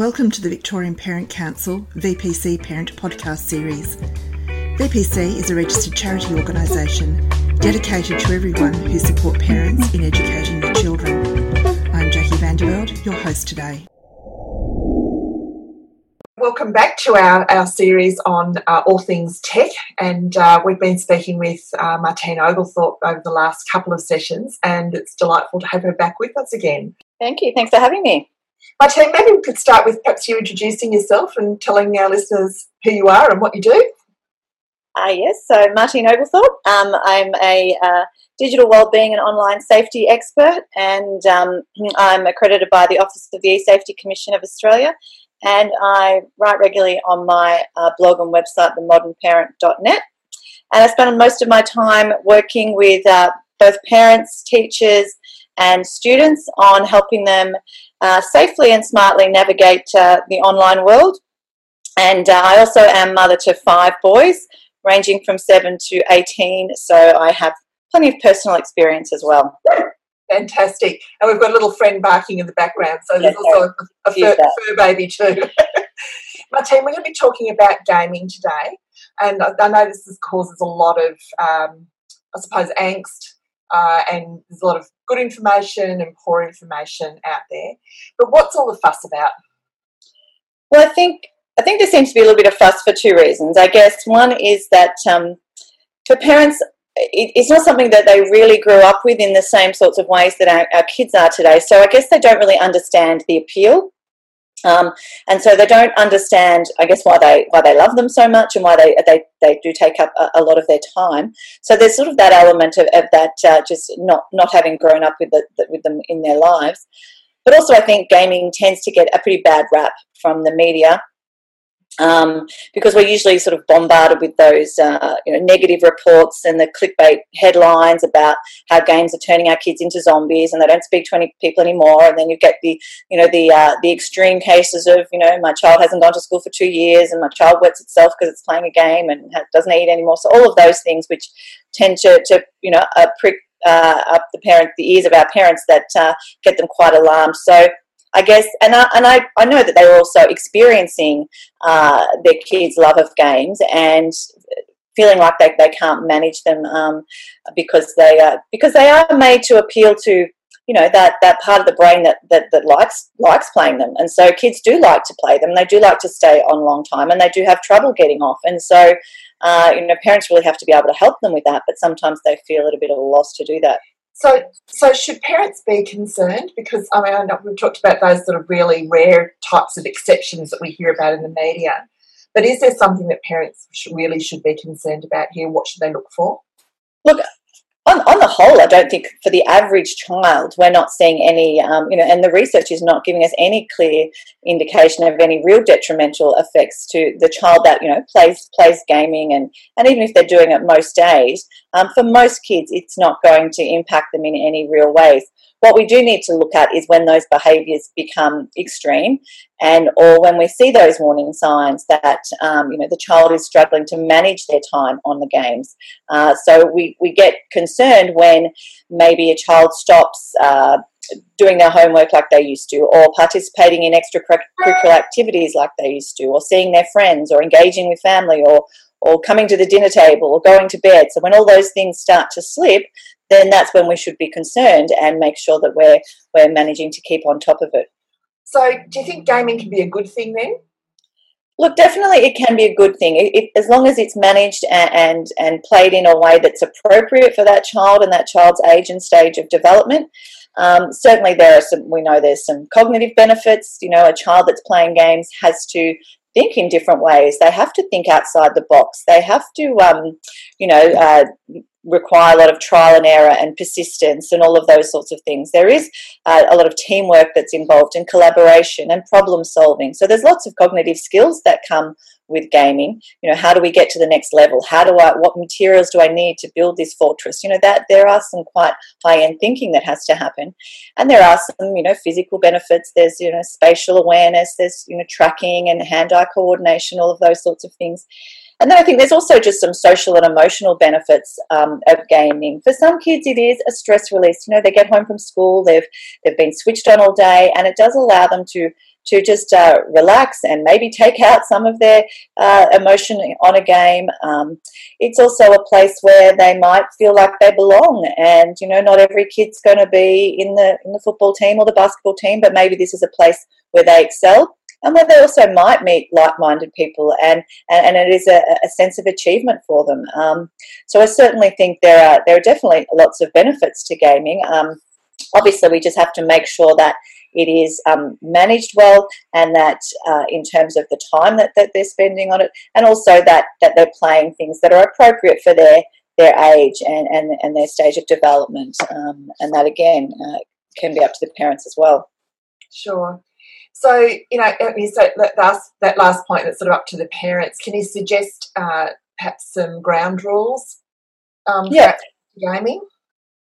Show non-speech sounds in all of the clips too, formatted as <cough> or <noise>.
Welcome to the Victorian Parent Council VPC Parent Podcast Series. VPC is a registered charity organisation dedicated to everyone who support parents in educating their children. I'm Jackie Vanderveld, your host today. Welcome back to our, our series on uh, all things tech, and uh, we've been speaking with uh, Martine Oglethorpe over the last couple of sessions, and it's delightful to have her back with us again. Thank you. Thanks for having me. Martine, maybe we could start with perhaps you introducing yourself and telling our listeners who you are and what you do. Uh, yes, so Martine Oglethorpe. Um, I'm a uh, digital wellbeing and online safety expert, and um, I'm accredited by the Office of the E-Safety Commission of Australia. And I write regularly on my uh, blog and website, themodernparent.net. And I spend most of my time working with uh, both parents, teachers, and students on helping them uh, safely and smartly navigate uh, the online world. And uh, I also am mother to five boys, ranging from 7 to 18, so I have plenty of personal experience as well. Fantastic. And we've got a little friend barking in the background, so there's also a, a fur, fur, baby too. <laughs> Martine, we're going to be talking about gaming today, and I, I know this causes a lot of, um, I suppose, angst uh, and there's a lot of good information and poor information out there. But what's all the fuss about? Well, I think I think there seems to be a little bit of fuss for two reasons. I guess one is that um, for parents, it, it's not something that they really grew up with in the same sorts of ways that our, our kids are today. So I guess they don't really understand the appeal um, and so they don't understand, I guess, why they why they love them so much and why they they, they do take up a, a lot of their time. So there's sort of that element of, of that uh, just not not having grown up with the, with them in their lives. But also, I think gaming tends to get a pretty bad rap from the media um, because we're usually sort of bombarded with those uh, you know, negative reports and the clickbait headlines about how games are turning our kids into zombies and they don't speak to any people anymore. And then you get the you know the uh, the extreme cases of you know my child hasn't gone to school for two years and my child wets itself because it's playing a game and doesn't eat anymore. So all of those things which tend to, to you know uh, prick uh, up the parent the ears of our parents that uh, get them quite alarmed. So I guess, and I, and I, I know that they were also experiencing uh, their kids' love of games and feeling like they, they can't manage them um, because they are because they are made to appeal to you know that that part of the brain that, that that likes likes playing them. And so kids do like to play them. They do like to stay on a long time and they do have trouble getting off. And so uh, you know parents really have to be able to help them with that but sometimes they feel at a bit of a loss to do that so, so should parents be concerned? Because I mean, I know we've talked about those sort of really rare types of exceptions that we hear about in the media. But is there something that parents really should be concerned about here? What should they look for? Look, on, on the whole, I don't think for the average child, we're not seeing any, um, you know, and the research is not giving us any clear indication of any real detrimental effects to the child that, you know, plays plays gaming and, and even if they're doing it most days, um, for most kids, it's not going to impact them in any real ways. What we do need to look at is when those behaviours become extreme, and or when we see those warning signs that um, you know the child is struggling to manage their time on the games. Uh, so we we get concerned when maybe a child stops. Uh, doing their homework like they used to, or participating in extracurricular activities like they used to, or seeing their friends, or engaging with family, or or coming to the dinner table, or going to bed. So when all those things start to slip, then that's when we should be concerned and make sure that we're we're managing to keep on top of it. So, do you think gaming can be a good thing then? Look, definitely, it can be a good thing it, as long as it's managed and, and and played in a way that's appropriate for that child and that child's age and stage of development. Um, certainly, there are some. We know there's some cognitive benefits. You know, a child that's playing games has to think in different ways. They have to think outside the box. They have to, um, you know, uh, require a lot of trial and error and persistence and all of those sorts of things. There is uh, a lot of teamwork that's involved in collaboration and problem solving. So there's lots of cognitive skills that come with gaming. You know, how do we get to the next level? How do I what materials do I need to build this fortress? You know, that there are some quite high-end thinking that has to happen. And there are some, you know, physical benefits. There's, you know, spatial awareness, there's, you know, tracking and hand-eye coordination, all of those sorts of things. And then I think there's also just some social and emotional benefits um, of gaming. For some kids, it is a stress release. You know, they get home from school, they've they've been switched on all day, and it does allow them to to just uh, relax and maybe take out some of their uh, emotion on a game. Um, it's also a place where they might feel like they belong, and you know, not every kid's going to be in the in the football team or the basketball team, but maybe this is a place where they excel and where they also might meet like-minded people and, and, and it is a, a, sense of achievement for them. Um, so I certainly think there are there are definitely lots of benefits to gaming. Um, obviously, we just have to make sure that it is um, managed well and that uh, in terms of the time that, that they're spending on it and also that, that they're playing things that are appropriate for their their age and, and, and their stage of development um, and that again uh, can be up to the parents as well. Sure. So, you know, so that last, that last point that's sort of up to the parents, can you suggest uh, perhaps some ground rules um, yeah. gaming?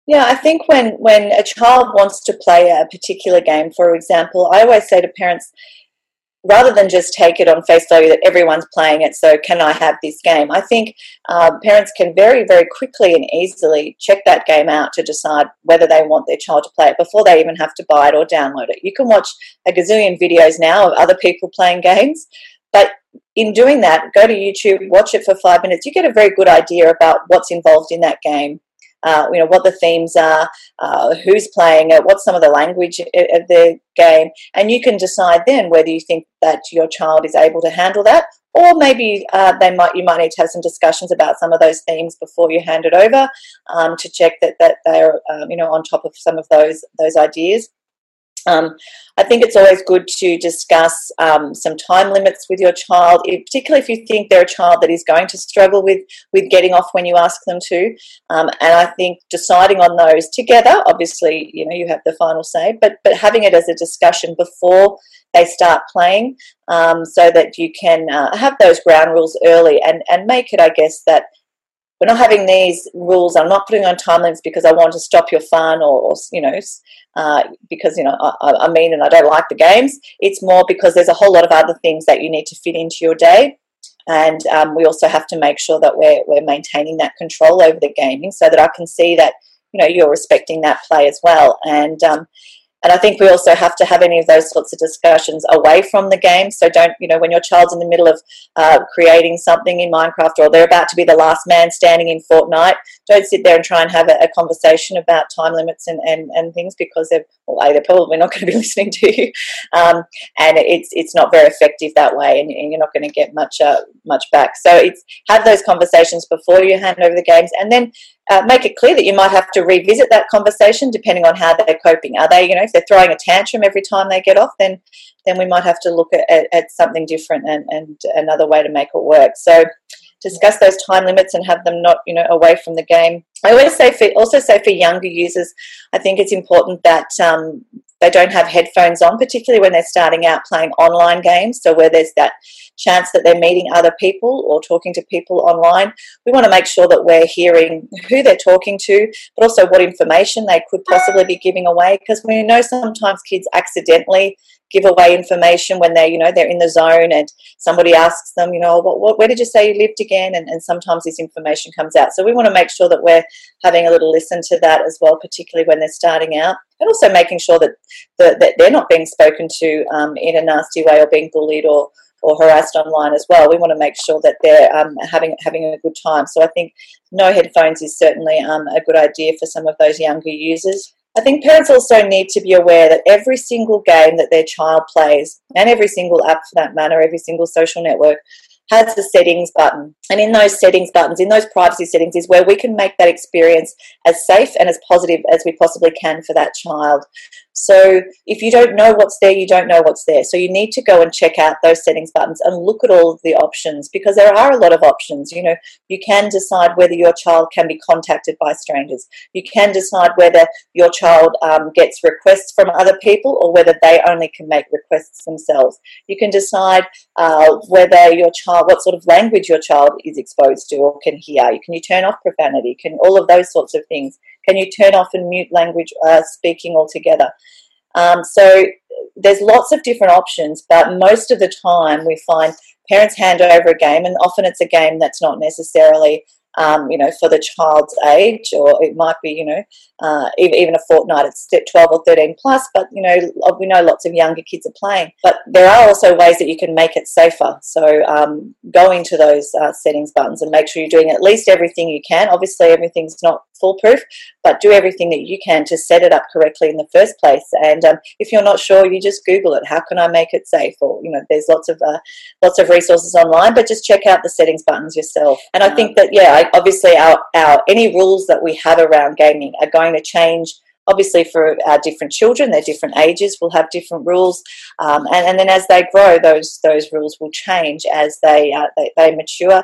Yeah, I think when, when a child wants to play a particular game, for example, I always say to parents, rather than just take it on face value that everyone's playing it, so can I have this game? I think uh, parents can very, very quickly and easily check that game out to decide whether they want their child to play it before they even have to buy it or download it. You can watch a gazillion videos now of other people playing games, but in doing that, go to YouTube, watch it for five minutes. You get a very good idea about what's involved in that game uh, you know what the themes are, uh, who's playing it, what's some of the language of the game, and you can decide then whether you think that your child is able to handle that, or maybe uh, they might you might need to have some discussions about some of those themes before you hand it over um, to check that that they're um, you know on top of some of those those ideas. Um, I think it's always good to discuss um, some time limits with your child, particularly if you think they're a child that is going to struggle with with getting off when you ask them to. Um, and I think deciding on those together, obviously, you know, you have the final say, but but having it as a discussion before they start playing, um, so that you can uh, have those ground rules early and and make it, I guess, that we're not having these rules. I'm not putting on time limits because I want to stop your fun or, or you know, uh, because, you know, I, I mean and I don't like the games. It's more because there's a whole lot of other things that you need to fit into your day. And um, we also have to make sure that we're, we're maintaining that control over the gaming so that I can see that, you know, you're respecting that play as well. And, um, and I think we also have to have any of those sorts of discussions away from the game. So don't, you know, when your child's in the middle of uh, creating something in Minecraft or they're about to be the last man standing in Fortnite, don't sit there and try and have a, a conversation about time limits and, and, and things because they're, well, A, they're probably not going to be <laughs> listening to you. Um, and it's, it's not very effective that way and, and you're not going to get much, uh, much back. So it's have those conversations before you hand over the games and then uh, make it clear that you might have to revisit that conversation depending on how they're coping. Are they, you know, if they're throwing a tantrum every time they get off, then then we might have to look at, at, at something different and, and another way to make it work. So discuss those time limits and have them not, you know, away from the game. I always say for also say for younger users, I think it's important that um, they don't have headphones on, particularly when they're starting out playing online games. So where there's that chance that they're meeting other people or talking to people online. We want to make sure that we're hearing who they're talking to, but also what information they could possibly be giving away because we know sometimes kids accidentally give away information when they're you know they're in the zone and somebody asks them you know what, what, where did you say you lived again and, and sometimes this information comes out so we want to make sure that we're having a little listen to that as well particularly when they're starting out and also making sure that, the, that they're not being spoken to um, in a nasty way or being bullied or or harassed online as well. We want to make sure that they're um, having having a good time. So I think no headphones is certainly um, a good idea for some of those younger users. I think parents also need to be aware that every single game that their child plays, and every single app for that matter, every single social network, has a settings button. And in those settings buttons, in those privacy settings, is where we can make that experience as safe and as positive as we possibly can for that child. So if you don't know what's there, you don't know what's there. So you need to go and check out those settings buttons and look at all of the options because there are a lot of options. You know, you can decide whether your child can be contacted by strangers. You can decide whether your child um, gets requests from other people or whether they only can make requests themselves. You can decide uh, whether your child, what sort of language your child is exposed to or can hear. Can you turn off profanity? Can all of those sorts of things. Can you turn off and mute language uh, speaking altogether? Um, so there's lots of different options, but most of the time we find parents hand over a game, and often it's a game that's not necessarily um, you know, for the child's age, or it might be, you know, uh, even a Fortnite step 12 or 13 plus. But, you know, we know lots of younger kids are playing. But there are also ways that you can make it safer. So um, go into those uh, settings buttons and make sure you're doing at least everything you can. Obviously, everything's not foolproof, but do everything that you can to set it up correctly in the first place. And um, if you're not sure, you just Google it. How can I make it safe? Or you know, there's lots of uh, lots of resources online, but just check out the settings buttons yourself. And I think that yeah, obviously our our any rules that we have around gaming are going to change obviously for our different children they're different ages will have different rules um, and, and then as they grow those those rules will change as they, uh, they, they mature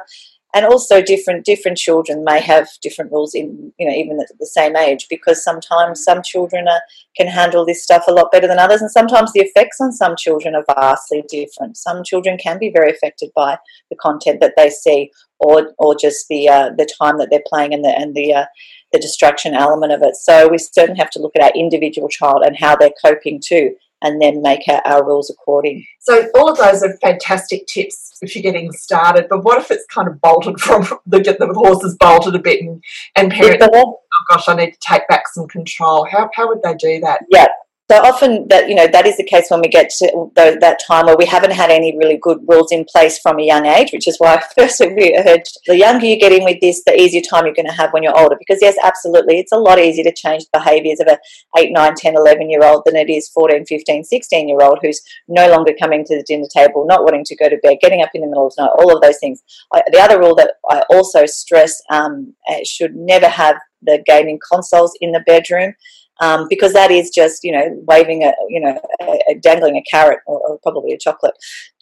and also different different children may have different rules in you know even at the same age because sometimes some children are, can handle this stuff a lot better than others and sometimes the effects on some children are vastly different. Some children can be very affected by the content that they see or or just the uh, the time that they're playing and the and the uh, the distraction element of it. So we certainly have to look at our individual child and how they're coping too and then make our, our rules according. So all of those are fantastic tips if you're getting started. But what if it's kind of bolted from <laughs> the the horses bolted a bit and, and parents oh gosh, I need to take back some control. How how would they do that? Yeah, so often that you know that is the case when we get to that time where we haven't had any really good rules in place from a young age, which is why <laughs> I first heard the younger you get in with this, the easier time you're going to have when you're older. Because yes, absolutely, it's a lot easier to change the behaviours of a 8, 9, 10, 11 year old than it is 14, 15, 16 year old who's no longer coming to the dinner table, not wanting to go to bed, getting up in the middle of the night, all of those things. I, the other rule that I also stress um, should never have the gaming consoles in the bedroom um, because that is just you know waving a you know a, a dangling a carrot or, or, probably a chocolate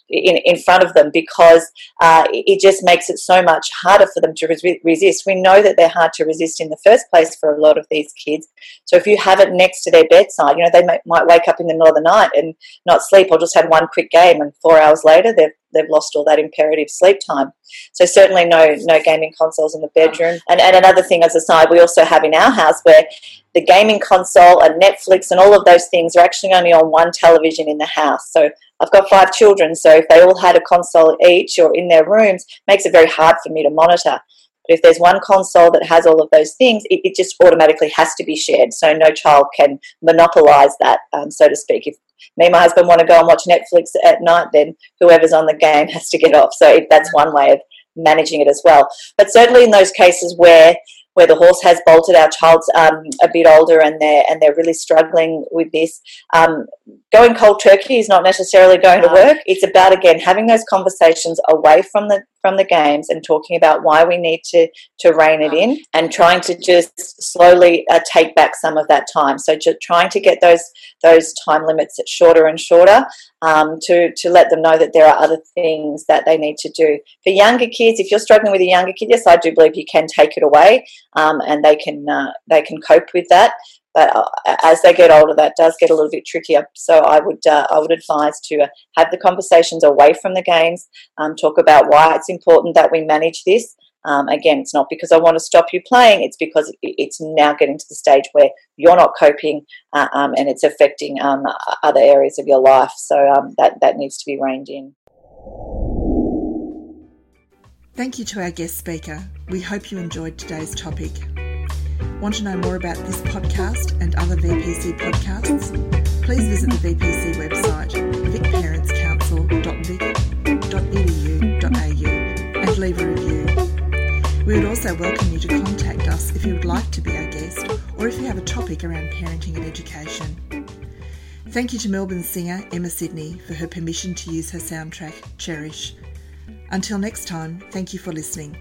in, in front of them because uh, it just makes it so much harder for them to res- resist. We know that they're hard to resist in the first place for a lot of these kids. So if you have it next to their bedside, you know, they may, might wake up in the middle of the night and not sleep or just had one quick game and four hours later they've they've lost all that imperative sleep time. So certainly no no gaming consoles in the bedroom. Oh. And, and another thing as a side, we also have in our house where the gaming console and Netflix and all of those things are actually only on one television in the house. So I've got five children, so if they all had a console each or in their rooms, makes it very hard for me to monitor. But if there's one console that has all of those things, it, it just automatically has to be shared. So no child can monopolize that, um, so to speak. If me and my husband want to go and watch Netflix at night, then whoever's on the game <laughs> has to get off. So that's one way of managing it as well. But certainly in those cases where where the horse has bolted. Our child's um, a bit older and they're and they're really struggling with this. Um, going cold turkey is not necessarily going to work. It's about again having those conversations away from the from the games and talking about why we need to to rein it in and trying to just slowly uh, take back some of that time. So trying to get those those time limits shorter and shorter um, to to let them know that there are other things that they need to do. For younger kids, if you're struggling with a younger kid, yes, I do believe you can take it away um, and they can uh, they can cope with that. Uh, as they get older, that does get a little bit trickier. So I would uh, I would advise to uh, have the conversations away from the games, um, talk about why it's important that we manage this. Um, again, it's not because I want to stop you playing, it's because it's now getting to the stage where you're not coping uh, um, and it's affecting um, other areas of your life. So um, that, that needs to be reined in. Thank you to our guest speaker. We hope you enjoyed today's topic. Want to know more about this podcast and other VPC podcasts? Please visit the VPC website, vicparentscouncil.vic.edu.au and leave a review. We would also welcome you to contact us if you would like to be our guest or if you have a topic around parenting and education. Thank you to Melbourne singer Emma Sydney for her permission to use her soundtrack, Cherish. Until next time, thank you for listening.